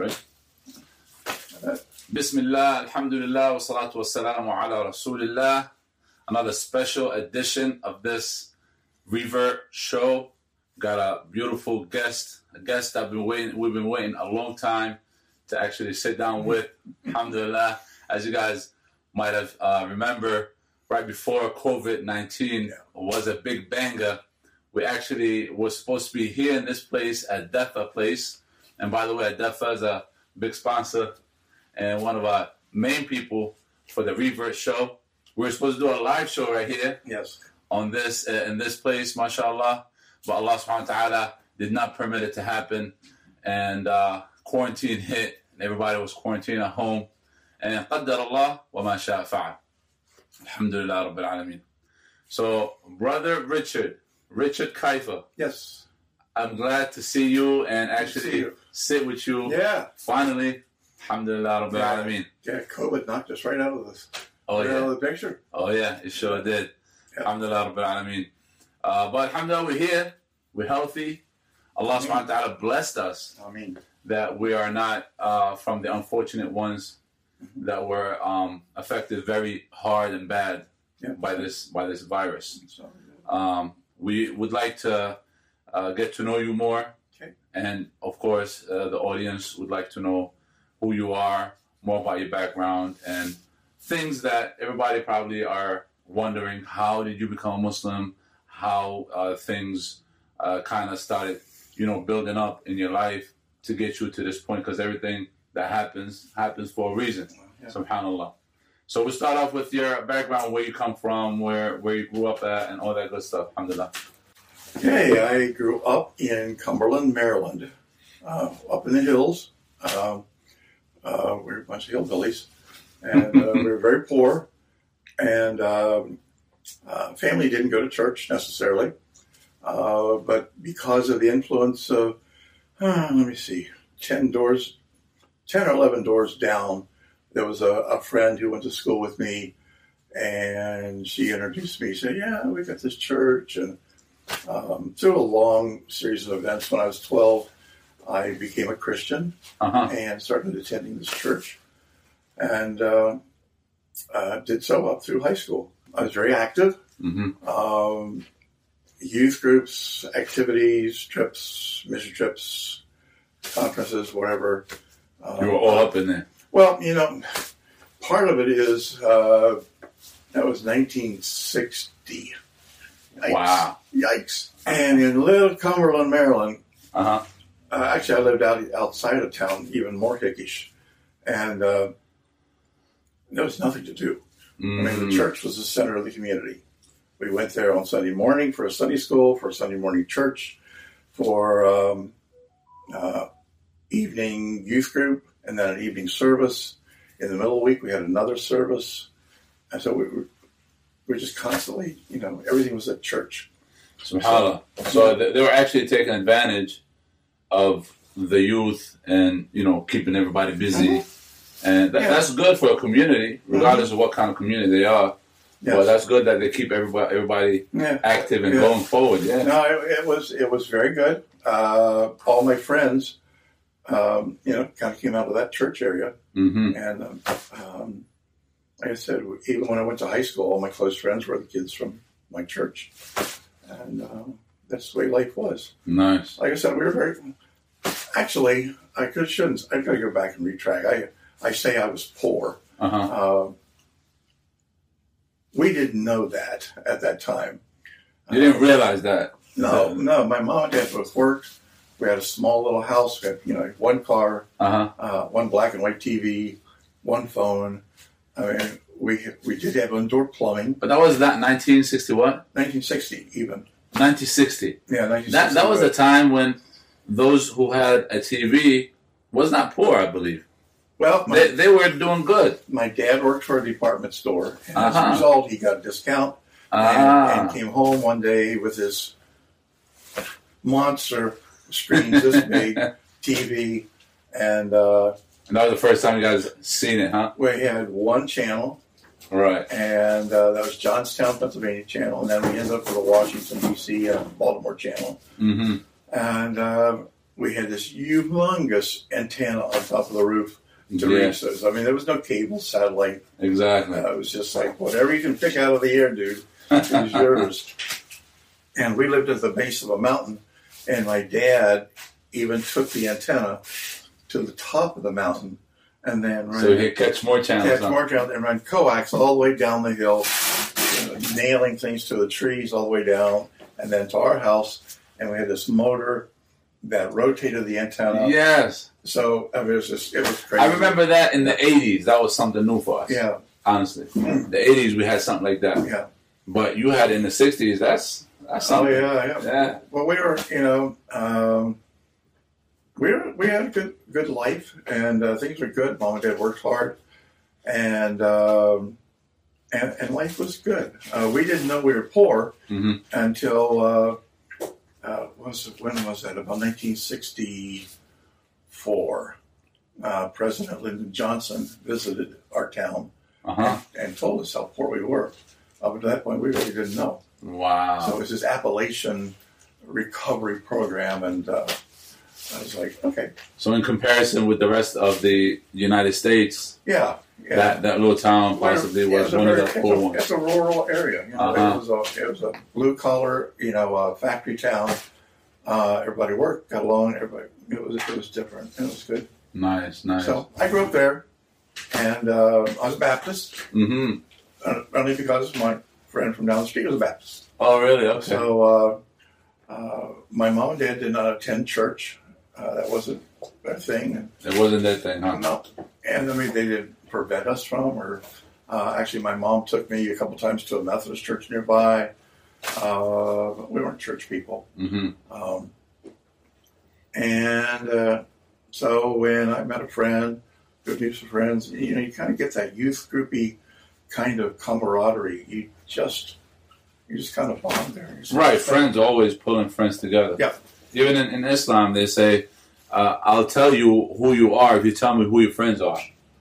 right? Bismillah, alhamdulillah, wa salatu wa salamu ala rasulillah. Another special edition of this Revert show. Got a beautiful guest, a guest I've been waiting, we've been waiting a long time to actually sit down with. Alhamdulillah, as you guys might have uh, remember, right before COVID 19 was a big banger. We actually were supposed to be here in this place at Daffa Place. And by the way, Al-Daffa is a big sponsor and one of our main people for the Revert show. We are supposed to do a live show right here. Yes. On this, uh, in this place, mashallah. But Allah subhanahu wa ta'ala did not permit it to happen. And uh, quarantine hit, and everybody was quarantined at home. And qaddar Allah wa ma Allah. Alhamdulillah Rabbil Alameen. So, Brother Richard, Richard Kifer. Yes. I'm glad to see you and actually you. sit with you Yeah. finally. Alhamdulillah Rabbil Yeah. Alameen. Yeah. COVID knocked us right out of this. Oh, right yeah. out of the picture. Oh yeah, it sure did. Yeah. Alhamdulillah Rabbil Alameen. Uh, but Alhamdulillah, we're here. We're healthy. Allah Amen. subhanahu wa ta'ala blessed us I mean, that we are not uh, from the unfortunate ones Mhm. that were um, affected very hard and bad Yeah. by this by this virus. so, Um, we would like to uh, get to know you more. Okay. And of course, uh, the audience would like to know who you are, more about your background, and things that everybody probably are wondering how did you become a Muslim? How uh, things uh, kind of started, you know, building up in your life to get you to this point because everything that happens happens for a reason. yeah. Subhanallah. So we'll start off with your background, where you come from, where where you grew up at, and all that good stuff. Alhamdulillah. Okay, I grew up in Cumberland, Maryland, uh, up in the hills. Um, uh, we were a bunch of hillbillies, and uh, we were very poor. And um, uh, family didn't go to church necessarily, uh, but because of the influence of, uh, let me see, ten doors, ten or eleven doors down, there was a, a friend who went to school with me, and she introduced me. Said, "Yeah, we got this church," and um, through a long series of events, when I was 12, I became a Christian Uh huh. and started attending this church and uh, uh, did so up through high school. I was very active. hmm Um, youth groups, activities, trips, mission trips, conferences, whatever. Uh, You were all up in there. well, you know, part of it is uh, that was 1960. Yikes. Wow. Yikes. And in Little Cumberland, Maryland, Uh huh. uh, actually, I lived out outside of town, even more hickish. And uh, there was nothing to do. I mean, Mm. the church was the center of the community. We went there on Sunday morning for a Sunday school, for a Sunday morning church, for um, uh, evening youth group, and then an evening service. In the middle of the week, we had another service. And so we were, we were just constantly, you know, everything was at church. Subhanallah. So they, they were actually taking advantage of the youth and you know keeping everybody busy, and that, Yeah. that's good for a community, regardless of what kind of community they are. Yes. But that's good that they keep everybody everybody yeah. active and Yeah. going forward. Yeah. No, it, it was it was very good. Uh, all my friends, um, you know, kind of came out of that church area, hmm and um, um, like I said, even when I went to high school, all my close friends were the kids from my church, and um, that's the way life was. Nice. Like I said, we were very. Actually, I could shouldn't. I've got to go back and retract. I I say I was poor. Uh huh. Uh, we didn't know that at that time. You didn't realize that. No, no. My mom and dad both worked. We had a small little house. We had, you know, one car, Uh huh. uh, one black and white TV, one phone. I mean, we we did have indoor plumbing. But that was that 1960 what? 1960 even. 1960. Yeah, 1960. That that was the time when those who had a TV was not poor, I believe. well, my, They, they were doing good. my dad worked for a department store, and as a Uh-huh. result, he got a discount and, Ah. and came home one day with his monster screens this big TV, and uh, And that was the first time you guys seen it, huh? we had one channel, Right. and uh, that was Johnstown, Pennsylvania channel, and then we ended up with a Washington D.C. Uh, Baltimore channel, Mm-hmm. and uh, we had this humongous antenna on top of the roof to Yeah, reach those. I mean, there was no cable, satellite. exactly. Uh, it was just like whatever you can pick out of the air, dude, is yours. And we lived at the base of a mountain, and my dad even took the antenna to the top of the mountain, and then ran, so he catch more channels. catch huh? more down and run coax all the way down the hill, you know, nailing things to the trees all the way down, and then to our house. And we had this motor that rotated the antenna. Yes, So I mean, it was just it was crazy. I remember that in the '80s. That was something new for us. Yeah, honestly, Mm. the '80s we had something like that. yeah. But you had in the '60s. That's that's Oh yeah, yeah. yeah. Well, we were, you know, um, we were, we had a good good life, and uh, things were good. Mom and Dad worked hard, and um, and, and life was good. Uh, we didn't know we were poor Mhm. until uh, uh, was it, when was that? About 1964. Uh, President Lyndon Johnson visited our town Uh huh. and told us how poor we were. Up to that point, we really didn't know. Wow. So it was this Appalachian recovery program, and uh, I was like, okay, So in comparison with the rest of the United States, yeah, yeah. that that little town possibly Well, was one a of the poor ones. It's a rural area. You know, Uh-huh. it, was a, it was a blue collar, you know, uh, factory town. Uh, everybody worked, got along. Everybody, it was it was different. It was good. Nice, nice. So I grew up there, and uh, I was a Baptist, hmm uh, only because my friend from down the street was a Baptist. Oh, really? Okay. So uh, uh, my mom and dad did not attend church. Uh, that wasn't a thing. it wasn't that thing, huh? No. And I mean, they didn't prevent us from, or uh, actually, my mom took me a couple times to a Methodist church nearby. Uh, but we weren't church people. hmm Um, and uh, so when I met a friend, good groups of friends, you know, you kind of get that youth groupy kind of camaraderie. You just, you just kind of bond there. Right. Friends always pulling friends together. Yeah. Even in, in Islam, they say, uh, "I'll tell you who you are if you tell me who your friends are,"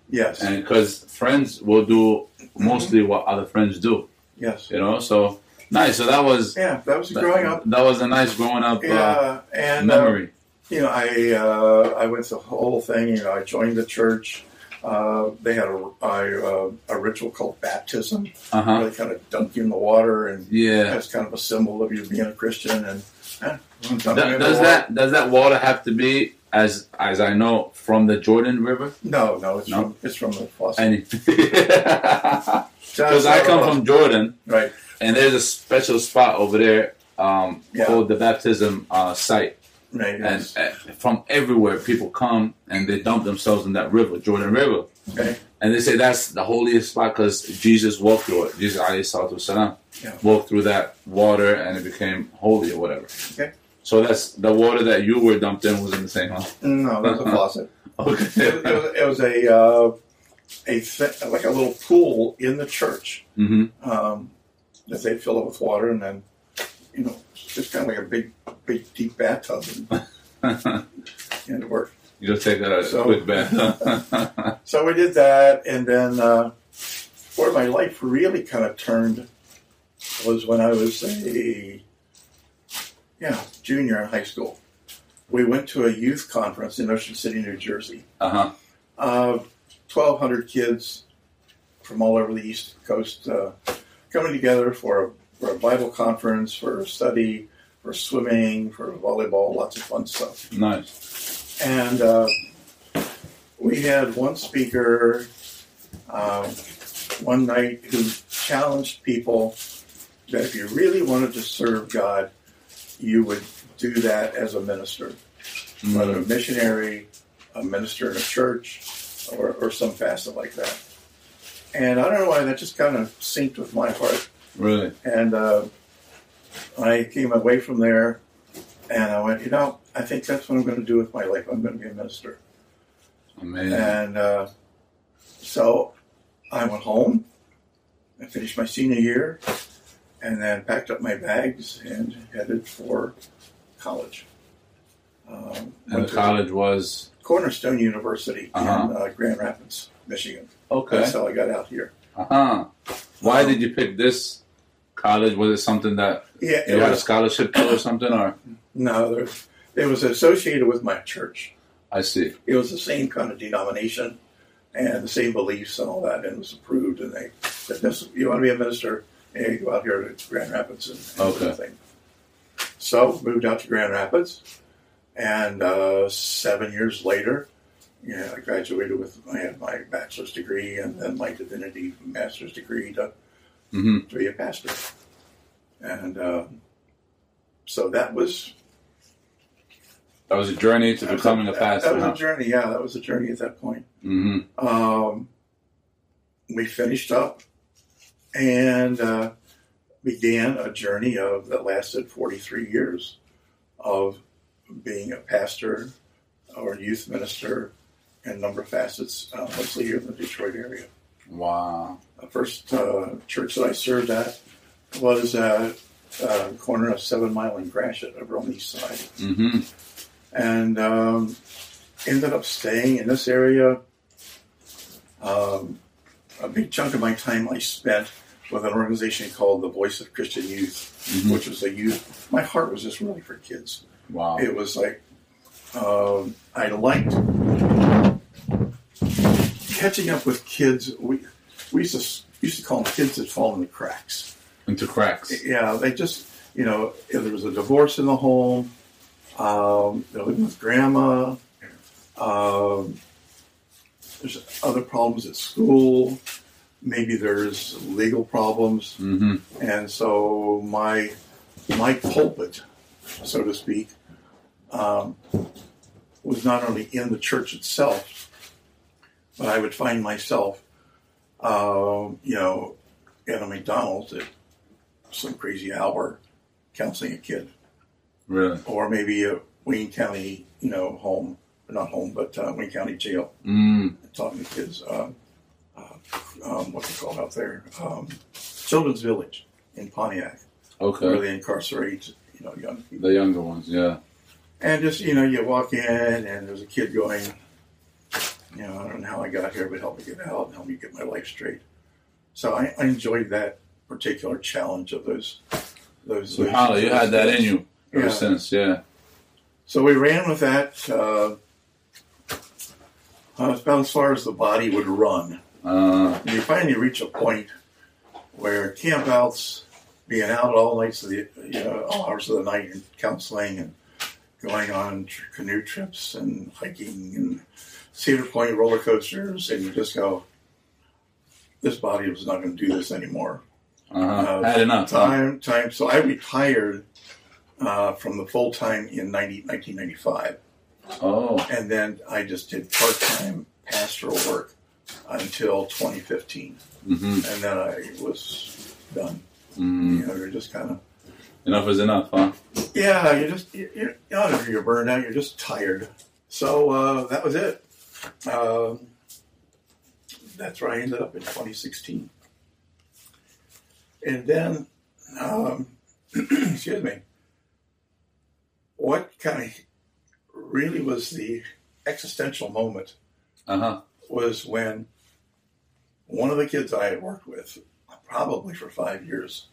Yes. and because friends will do mostly what other friends do. yes. You know. So nice. So that was Yeah, that was that, growing up. That was a nice growing up uh, Yeah, and uh, memory. you know, I uh, I went through the whole thing. You know, I joined the church. Uh, they had a I, uh, a ritual called baptism, Uh huh. where they kind of dunk you in the water, and Yeah. that's kind of a symbol of you being a Christian. And eh, Does, does that does that water have to be as as I know from the Jordan River? No, no, it's No? from it's from the faucet. Because I come from Jordan, right. and there's a special spot over there um, Yeah. called the baptism uh, site, Right. and from everywhere people come and they dump themselves in that river, Jordan River, Okay. and they say that's the holiest spot because Jesus walked through it. Jesus alayhi salatu wasalam, Yeah. walked through that water and it became holy or whatever. Okay. So that's the water that you were dumped in was in the same. Huh? No, it was a faucet. It, Okay. it was, it was a uh, a thi- like a little pool in the church. hmm um, that they fill it with water and then, you know, just kind of like a big, big, deep bathtub and, and it worked. you just take a So- quick bath. So we did that, and then uh, where my life really kind of turned was when I was a yeah junior in high school. We went to a youth conference in Ocean City, New Jersey. uh huh. Uh, 1,200 kids from all over the East Coast uh, coming together for a, for a Bible conference, for study, for swimming, for volleyball, lots of fun stuff. Nice. And uh, we had one speaker um, one night who challenged people that if you really wanted to serve God, you would do that as a minister, whether a Mm. missionary, a minister in a church, or, or some facet like that. And I don't know why that just kind of synced with my heart. Really? And uh, I came away from there and I went, you know, I think that's what I'm going to do with my life. I'm going to be a minister. Amazing. And uh, so I went home. I finished my senior year and then packed up my bags and headed for college. Um, and the college was Cornerstone University Uh-huh. in uh, Grand Rapids, Michigan. okay. That's how I got out here. Uh huh. Why Um, did you pick this college? Was it something that Yeah, you had a scholarship to or something? Or no, there, it was associated with my church. I see. It was the same kind of denomination and the same beliefs and all that, and it was approved. And they said, this, "You want to be a minister? You go out here to Grand Rapids and, and Okay. everything." So moved out to Grand Rapids, and uh, seven years later, yeah, I graduated with I had my bachelor's degree and then my divinity master's degree to hmm to be a pastor. And um, so that was That was a journey to becoming a that- pastor. That was huh? a journey. Yeah, that was a journey at that point. hmm Um, we finished up and uh, began a journey of that lasted 43 years of being a pastor or youth minister in a number of facets, uh, mostly here in the Detroit area. Wow. The first uh, church that I served at was at uh, corner of Seven Mile and Gratiot over on the east side. hmm And um, ended up staying in this area. Um, a big chunk of my time I spent with an organization called the Voice of Christian Youth, Mhm. which was a youth. My heart was just really for kids. Wow. It was like um, I liked catching up with kids. We we used to used to call them kids that fall in the cracks. Into cracks. Yeah, they just you know if there was a divorce in the home, um, they're living with grandma. Um, there's other problems at school. Maybe there's legal problems. hmm And so my my pulpit, so to speak, um, was not only in the church itself, but I would find myself, um, you know, at a McDonald's at some crazy hour counseling a kid, Really. or maybe a Wayne County, you know, home, not home, but uh, Wayne County jail, Mm. talking to kids. Uh, uh, um, what's it called out there? Um, Children's Village in Pontiac Okay. where they incarcerate, you know, young people. The younger ones. Yeah. And just, you know, you walk in and there's a kid going, you know, I don't know how I got here, but help me get out and help me get my life straight. So I, I enjoyed that particular challenge of those. those So, Hala, you had that in you ever Yeah. since. Yeah. So we ran with that uh, uh, about as far as the body would run. Uh, you finally reach a point where campouts, being out all nights of the you know all hours of the night and counseling and going on tr- canoe trips and hiking and Cedar Point roller coasters, and you just go, this body was not going to do this anymore. uh-huh. Uh, had enough. Huh? Time, time. So I retired uh, from the full time in 90, 1995, Oh. and then I just did part time pastoral work until 2015, hmm and then I was done. mm You know, you're just kind of Enough is enough, huh? yeah, you're just you're, you're, not that you're burned out, you're just tired. So uh, that was it. Um, that's where I ended up in 2016, and then um, excuse me. What kind of really was the existential moment Uh huh. was when one of the kids I had worked with, probably for five years,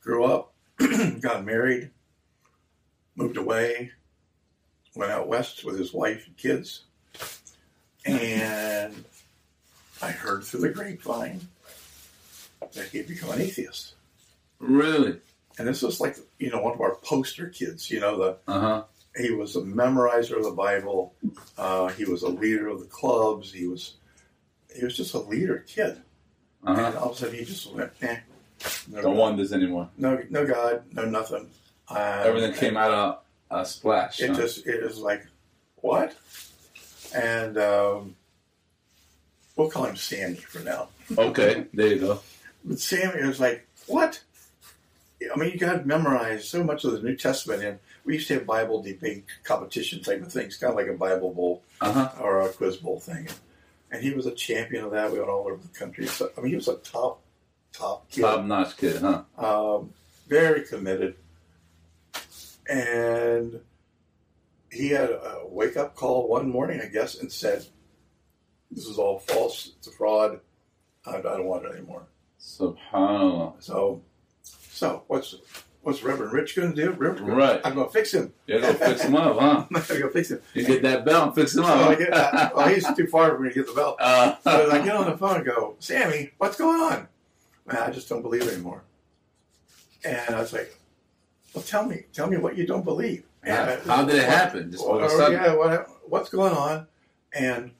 grew up, got married, moved away, went out west with his wife and kids, and I heard through the grapevine that he had become an atheist. Really? And this was like, you know, one of our poster kids, you know, the Uh huh. He was a memorizer of the Bible. Uh, he was a leader of the clubs. He was he was just a leader kid. Uh And all of a sudden he just went, eh, no, Don't God, want this anymore. no, no God, no nothing. Um, Everything came out of a splash. It huh? just it is like, what? And um, we'll call him Sammy for now. Okay. There you go. But Sammy was like, what? I mean, you got to memorize so much of the New Testament, and we used to have Bible debate competition type of things, kind of like a Bible bowl. Uh huh. or a quiz bowl thing. And he was a champion of that. We went all over the country. So, I mean, he was a top, top kid. Top notch kid, huh? Um, very committed. And he had a wake up call one morning, I guess, and said, This is all false. It's a fraud. I, I don't want it anymore. Subhanallah. So, so what's what's Reverend Rich going to do? Reverend, Right. I'm going to fix him. You're gonna fix him up, huh? I'm going to fix him. You get that belt and fix him So I up. get, uh, well, he's too far for me to get the belt. Uh, So I get on the phone and go, Sammy, what's going on? Man, I just don't believe anymore. And I was like, well, tell me, tell me what you don't believe. And I- how did it happen? Just all of a Oh, sudden. yeah, what, what's going on? And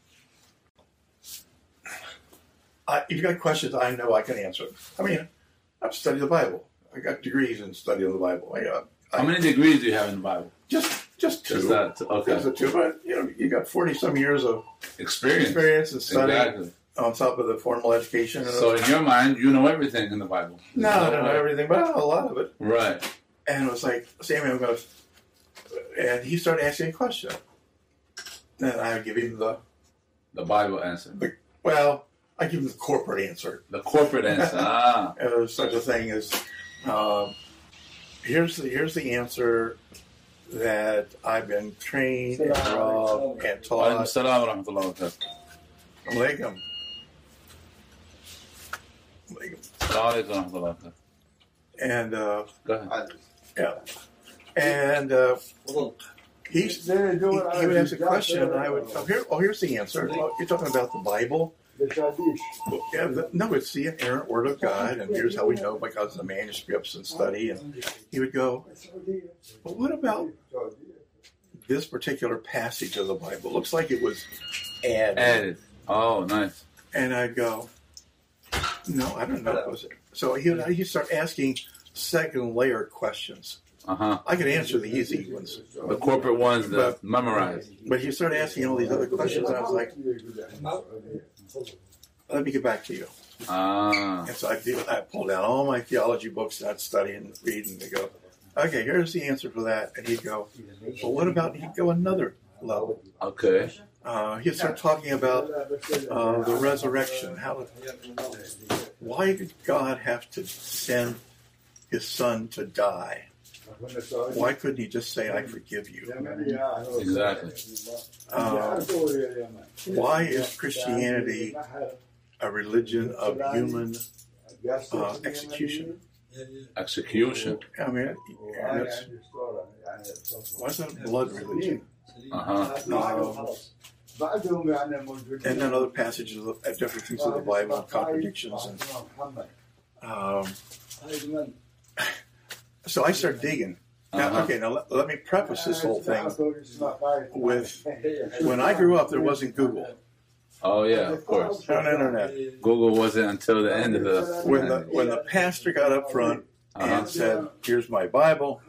I, if you got questions, I know I can answer. I mean, I've studied the Bible. I got degrees in studying the Bible. I, uh, How many degrees do you have in the Bible? just just two. Just that. Okay. Just the two, but you know, you got forty some years of Experience. experience and study Exactly. on top of the formal education. And So in your mind, you know everything in the Bible. no, I don't know everything, but a lot of it. Right. And it was like, Sammy, I'm to. And he started asking a question. And I give him the, The Bible answer. well, I give him the corporate answer. The corporate answer. Ah. And there's such a thing as, um, here's the here's the answer that I've been trained and robbed and Alaikum taught. Alaikum. Alaikum. Alaikum rahmatullahi. And uh, Go ahead. yeah, and uh, he's he, he would ask a question, and I would oh here oh here's the answer. Well, you're talking about the Bible. Yeah, the, no, it's the inerrant word of God, and here's how we know because of the manuscripts and study. And he would go, but what about this particular passage of the Bible? Looks like it was added. Added. Oh, nice. And I'd go, no, I don't know. Was it? So he would he'd start asking second layer questions. Uh huh. I could answer the easy ones, The corporate ones that memorize. but he started asking all these other questions, and I was like, let me get back to you. Ah. And so I, did, I pulled out all my theology books and I'd study and read and they go, okay, here's the answer for that. And he'd go, well, what about, he'd go another level. Okay. Uh, he'd start talking about uh, the resurrection. How, why did God have to send his son to die? Why couldn't he just say, I forgive you? Exactly. Uh, why is Christianity a religion of human uh, execution? Execution. I mean, it's, why is that a blood religion? Uh huh. And then other passages of different things of the Bible, contradictions. And, um, so I start digging. Now, Uh-huh. okay, now let, let me preface this whole thing with when I grew up, there wasn't Google, Oh yeah, of course. no internet. Google wasn't until the end of the. When the when the pastor got up front Uh-huh. and said, "Here's my Bible.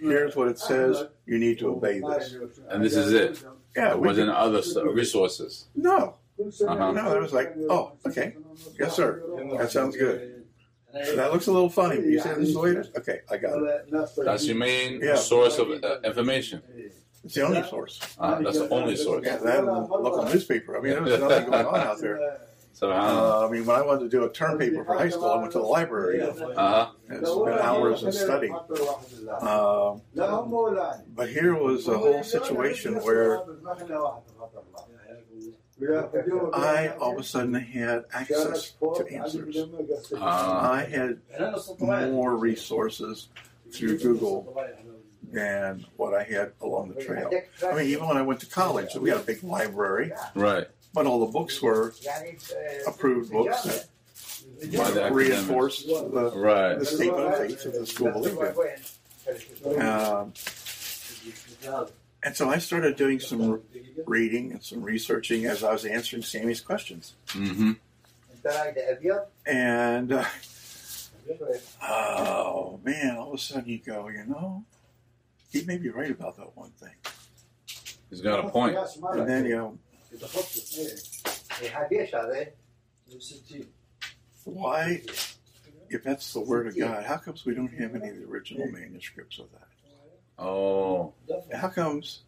Here's what it says. You need to obey this." And this is it. Yeah, There we wasn't could, other resources. no, Uh-huh. no. It was like, "Oh, okay, yes, sir. That sounds good." That looks a little funny. You say this is the way. Okay, I got it. That's your main Yeah. source of uh, information. It's the only source. Uh, that's the only source. Yeah, that and the local newspaper. I mean, there was nothing going on out there. So, uh Uh, I mean, when I wanted to do a term paper for high school, I went to the library. huh. and spent hours of study. Um, but here was a whole situation where I all of a sudden had access to answers. Uh, I had more resources through Google than what I had along the trail. I mean, even when I went to college, we had a big library, right. but all the books were approved books that By the reinforced the, Right. the statement of faith of the school believed in. Um, and so I started doing some reading and some researching as I was answering Sammy's questions. Mm-hmm. And uh, oh man, all of a sudden you go, you know, he may be right about that one thing. He's got a point. And then you know, why, if that's the word of God, how comes we don't have any of the original manuscripts of that? Oh. How comes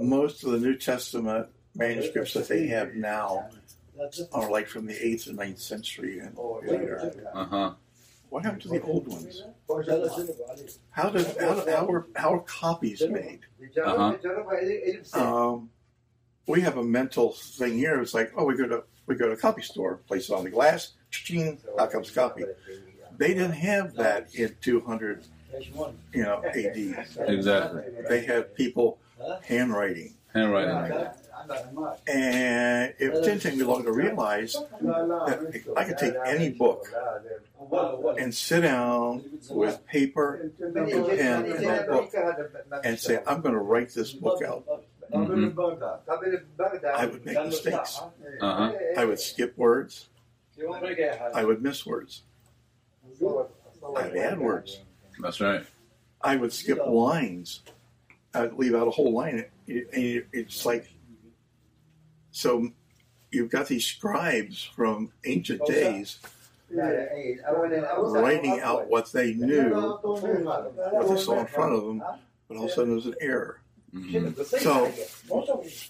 most of the New Testament manuscripts that they have now are like from the eighth and ninth century and later? Uh huh. What happened to the old ones? How did how, how are how are copies made? Uh Um, we have a mental thing here. It's like, oh, we go to we go to a copy store, place it on the glass, ching, out comes copy. They didn't have that in 200 you know, AD. Exactly. They have people handwriting. Handwriting. And it didn't take me long to realize that I could take any book and sit down with paper and pen and a book and say, I'm going to write this book out. Mhm. I would make mistakes. Uh-huh. I would skip words. I would miss words. I'd add words. That's right. I would skip lines. I'd leave out a whole line. It- it- It's like, so you've got these scribes from ancient days writing out what they knew, what they saw in front of them, but all of a sudden there's an error. Mhm. So,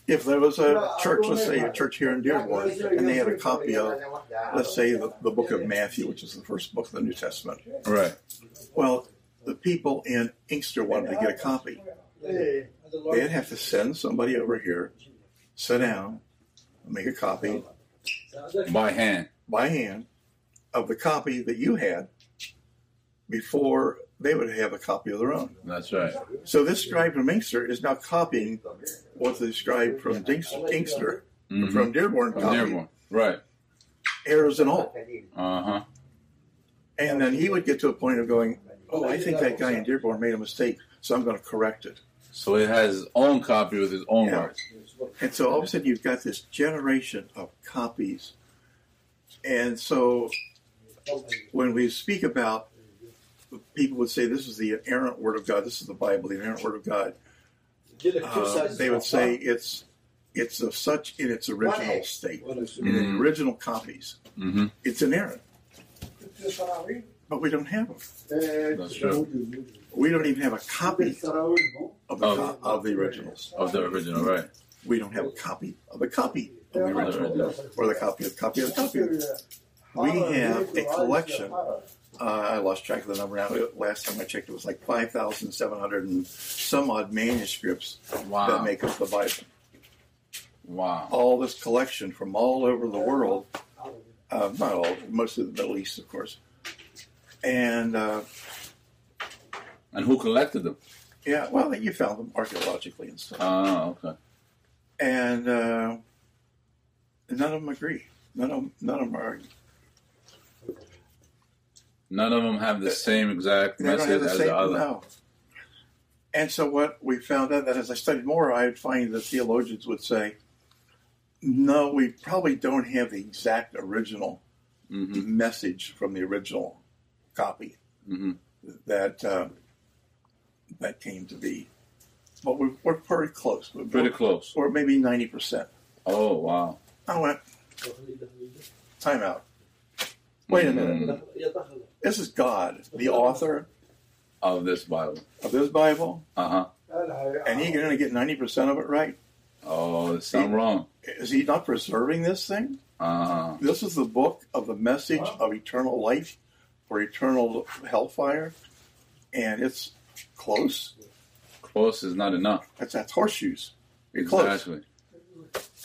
if there was a church, let's say a church here in Dearborn, and they had a copy of, let's say, the, the book of Matthew, which is the first book of the New Testament, Right. well, the people in Inkster wanted to get a copy. They'd have to send somebody over here, sit down, make a copy By hand. by hand of the copy that you had before they would have a copy of their own. That's right. So this scribe from Inkster is now copying what the scribe from Inkster, Mhm. from Dearborn, From copied, Dearborn. Right. errors and all. Uh-huh. And then he would get to a point of going, oh, I think that guy in Dearborn made a mistake, so I'm going to correct it. So he has his own copy with his own Yeah. words. And so all of a sudden you've got this generation of copies. And so when we speak about, people would say this is the inerrant word of God, this is the Bible, the inerrant word of God. Uh, they would say it's it's of such in its original state, in its Mhm. original copies. Mm-hmm. It's inerrant, but we don't have them. That's true. We don't even have a copy of the, Of- co- of the originals. Of the original, right. We don't have a copy of the copy of the original, or the copy of the copy of the copy. We have a collection. Uh, I lost track of the number now. Last time I checked, it was like 5,700 and some odd manuscripts that Wow. make up the Bible. Wow. All this collection from all over the world, uh, not all, most of the Middle East, of course. And uh, And who collected them? yeah, well, you found them archaeologically and stuff. Oh, okay. And uh, none of them agree. None of them, none of them are. None of them have the same exact They message the as same. the other. No. And so what we found out that as I studied more, I'd find that theologians would say, no, we probably don't have the exact original Mm-hmm. message from the original copy Mm-hmm. that uh, that came to be. But we're, we're pretty close. We're, Pretty close. Or maybe 90%. Oh, wow. I went, time out. Wait a minute. Mm, This is God, the author Of this Bible. of this Bible, Uh-huh. and he's going to get 90% of it right? Oh, there's something wrong. Is he not preserving this thing? Uh-huh. This is the book of the message of eternal life for eternal hellfire, and it's close. Close is not enough. That's, that's horseshoes. You're close. Exactly.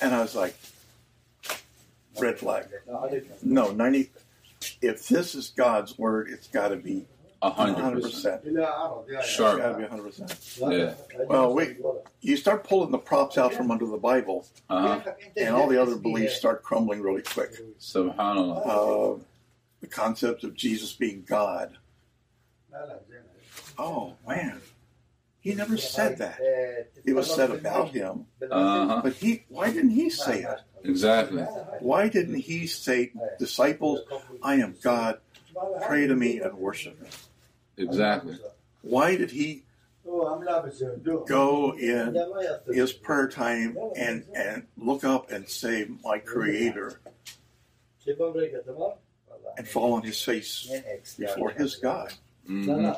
And I was like, red flag. No, 90. If this is God's word, it's got to be A hundred percent. 100%. It's Sharp. got to be 100%. Yeah. Well, we- You start pulling the props out from under the Bible, Uh-huh. and all the other beliefs start crumbling really quick. Subhanallah. Uh, the concept of Jesus being God. Oh, man. He never said that. It was said about him. Uh-huh. But he, why didn't he say it? Exactly. Why didn't he say, disciples, I am God, pray to me and worship me? Exactly. Why did he go in his prayer time and, and look up and say, my creator, and fall on his face before his God? Mm-hmm.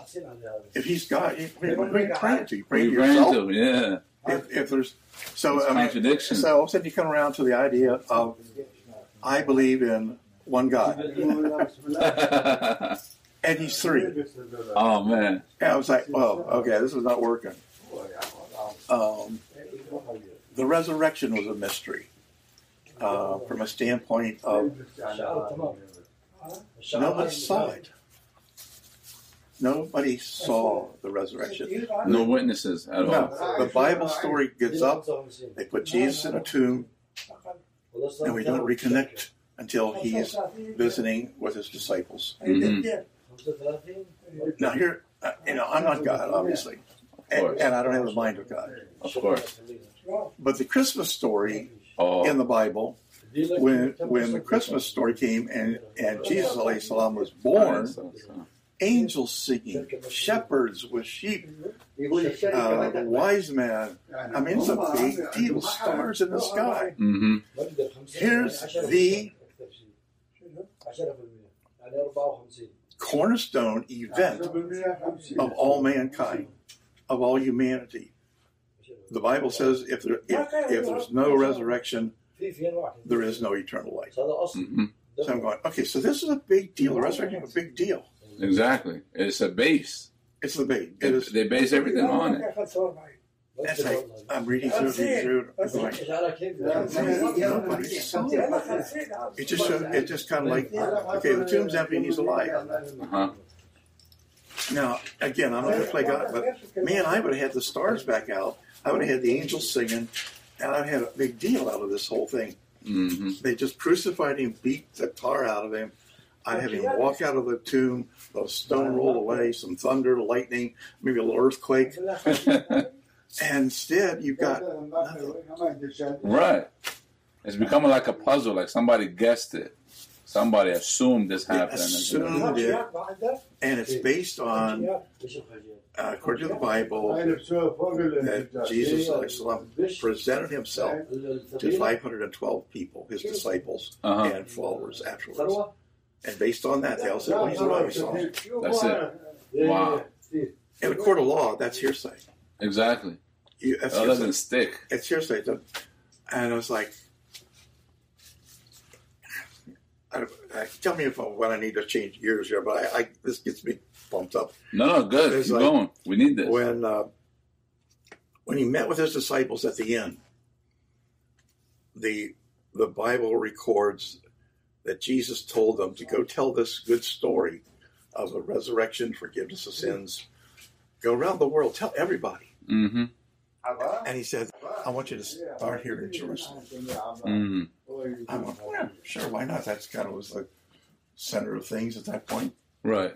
If he's God, you- what are you praying to? You pray to ran yourself? to, yeah. If, if there's, so, It's I mean, contradiction. so all of a sudden you come around to the idea of, I believe in one God, and he's three. oh man. And I was like, well, okay, this is not working. Um, the resurrection was a mystery uh, from a standpoint of no one saw it. Nobody saw the resurrection. No witnesses at all. No, the Bible story gets up. They put Jesus in a tomb, and we don't reconnect until he's visiting with his disciples. Mhm. Now, here, uh, you know, I'm not God, obviously, and, and I don't have the mind of God. Of course. But the Christmas story Oh, in the Bible, when when the Christmas story came and and Jesus alayhi salam was born, so- so- angels singing, shepherds with sheep, uh, the wise man. I mean, it's a big deal. Stars in the sky. Mhm. Here's the cornerstone event of all mankind, of all humanity. The Bible says if there if, if there's no resurrection, there is no eternal life. Mhm. So I'm going, okay, so this is a big deal. The resurrection is a big deal. Exactly. It's a base. It's the base. They, It is. they base everything on it. That's like I'm reading through, reading through. I'm going, nobody it. It just showed, it just kind of like okay, the tomb's empty and he's alive. Uh-huh. Now again, I'm not going to play God, but man, I would have had the stars back out. I would have had the angels singing, and I'd had a big deal out of this whole thing. hmm They just crucified him, beat the tar out of him. I'd have him walk out of the tomb, the stone rolled away, some thunder, lightning, maybe a little earthquake. And instead, you've got right. It's becoming like a puzzle. Like somebody guessed it. Somebody assumed this happened. assumed it, and it's based on, uh, according to the Bible, that Jesus salam, presented himself to 512 people, his disciples Uh-huh. and followers afterwards. And based on that, they all said, well, he's alive. So, That's it. Wow. in a court of law, that's hearsay. Exactly. You, that's That hearsay. doesn't stick. It's hearsay. And I was like, I, I, tell me if I, when I need to change gears here, but I, I this gets me pumped up. No, no, good. It's Keep like- going. We need this. When uh, when he met with his disciples at the end, the the Bible records that Jesus told them to go tell this good story of the resurrection, forgiveness of sins. Go around the world, tell everybody. Mm-hmm. And he said, I want you to start here in Jerusalem. Mm. I'm like, yeah, sure, why not? That's kind of was the center of things at that point. Right.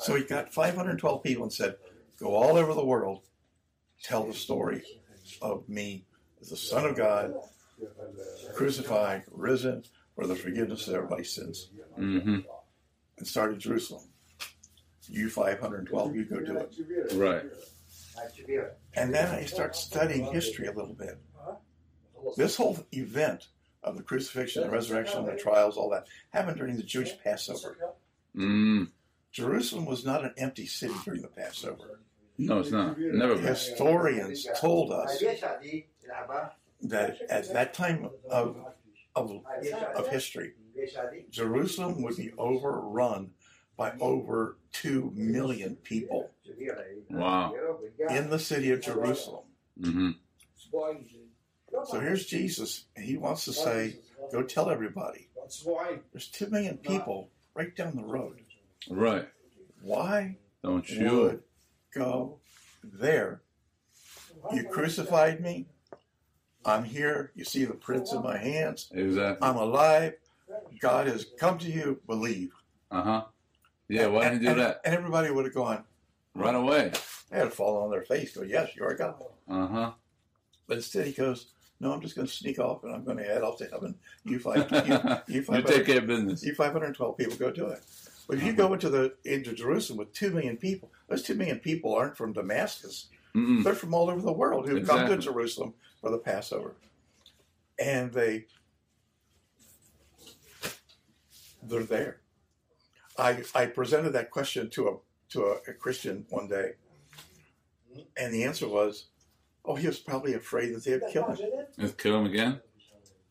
So he got 512 people and said, go all over the world, tell the story of me as the Son of God, crucified, risen, for the forgiveness of everybody's sins. Mm-hmm. And start in Jerusalem. You 512, you go do it. Right. And then I start studying history a little bit. This whole event of the crucifixion, the resurrection, the trials, all that happened during the Jewish Passover. Mm. Jerusalem was not an empty city during the Passover. No, it's not. Never been. Historians told us that at that time of, of, of history, Jerusalem would be overrun by over 2 million people Wow. in the city of Jerusalem. Mm-hmm. So here's Jesus, and he wants to say, Go tell everybody. There's 2 million people right down the road. Right. Why Don't you? would go there? You crucified me. I'm here. You see the prints in my hands. Exactly. I'm alive. God has come to you. Believe. Uh huh. Yeah. Why didn't he do that? And everybody would have gone, run away. they had to fall on their face, go, Yes, you are God. Uh huh. But instead he goes, No, I'm just going to sneak off and I'm going to head off to heaven. You five, you, you, You 500 take care of business. you 512 people go do it. But if you go into the into Jerusalem with two million people, those two million people aren't from Damascus. Mm-mm. They're from all over the world who have come to Jerusalem for the Passover, and they they're there. I I presented that question to a to a, a Christian one day, and the answer was, "Oh, he was probably afraid that they'd kill him." Let's kill him again.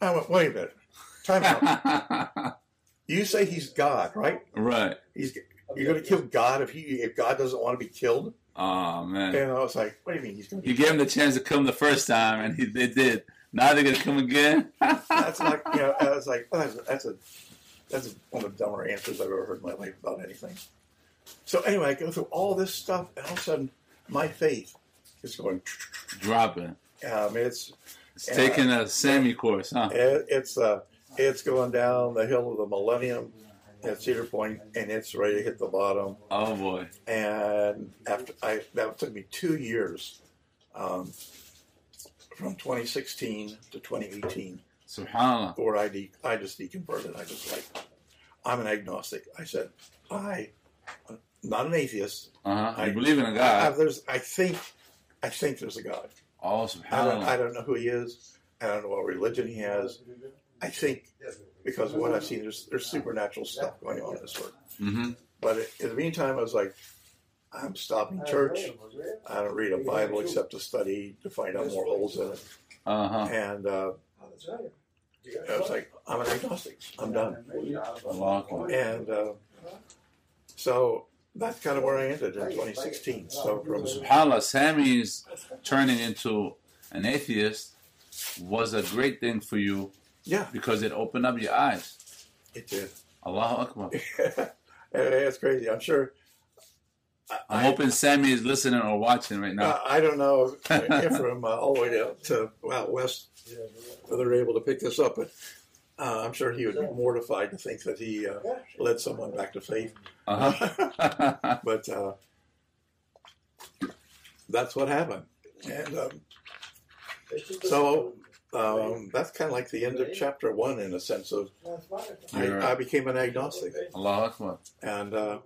I went, "Wait a minute, time out. you say he's God, right? right. He's you're going to kill God if he if God doesn't want to be killed." Oh man. And I was like, "What do you mean he's going to?" You gave him the chance to come the first time, and he they did. Now they're gonna come again. That's like you know, I was like, oh, that's, a, that's a, that's one of the dumber answers I've ever heard in my life about anything. so anyway, I go through all this stuff, and all of a sudden, my faith is going. Dropping. Um, it's It's taking a Sammy course, huh? it, it's uh, it's going down the hill of the Millennium at Cedar Point, and it's ready to hit the bottom. Oh boy. And after I, that took me two years, um, from 2016 to 2018, Subhanallah. where I de- I just deconverted. I just like I'm an agnostic. I said I, am not an atheist. Uh huh. I- believe in a God. there's I think I think there's a God. Oh, I don't. I don't know who he is. I don't know what religion he has. I think because of what I've seen, there's there's supernatural stuff going on in this world. Mm-hmm. But in the meantime, I was like, I'm stopping church. I don't read a Bible except to study to find out more holes in it. Uh huh. And uh, I was like, I'm an agnostic. I'm done. And uh, so that's kind of where I ended in 2016. So from Subhanallah, Sammy's turning into an atheist was a great thing for you yeah, because it opened up your eyes. it did. Allahu Akbar. it's crazy. I'm sure. I- I'm hoping Sammy is listening or watching right now. Uh, I don't know if from uh, all the way to, to out west whether they're able to pick this up, but uh, I'm sure he would be mortified to think that he uh, led someone back to faith. Uh-huh. but uh, that's what happened, and um, so um, that's kind of like the end of chapter one in a sense of I, I became an agnostic, Allahu Akbar. and uh,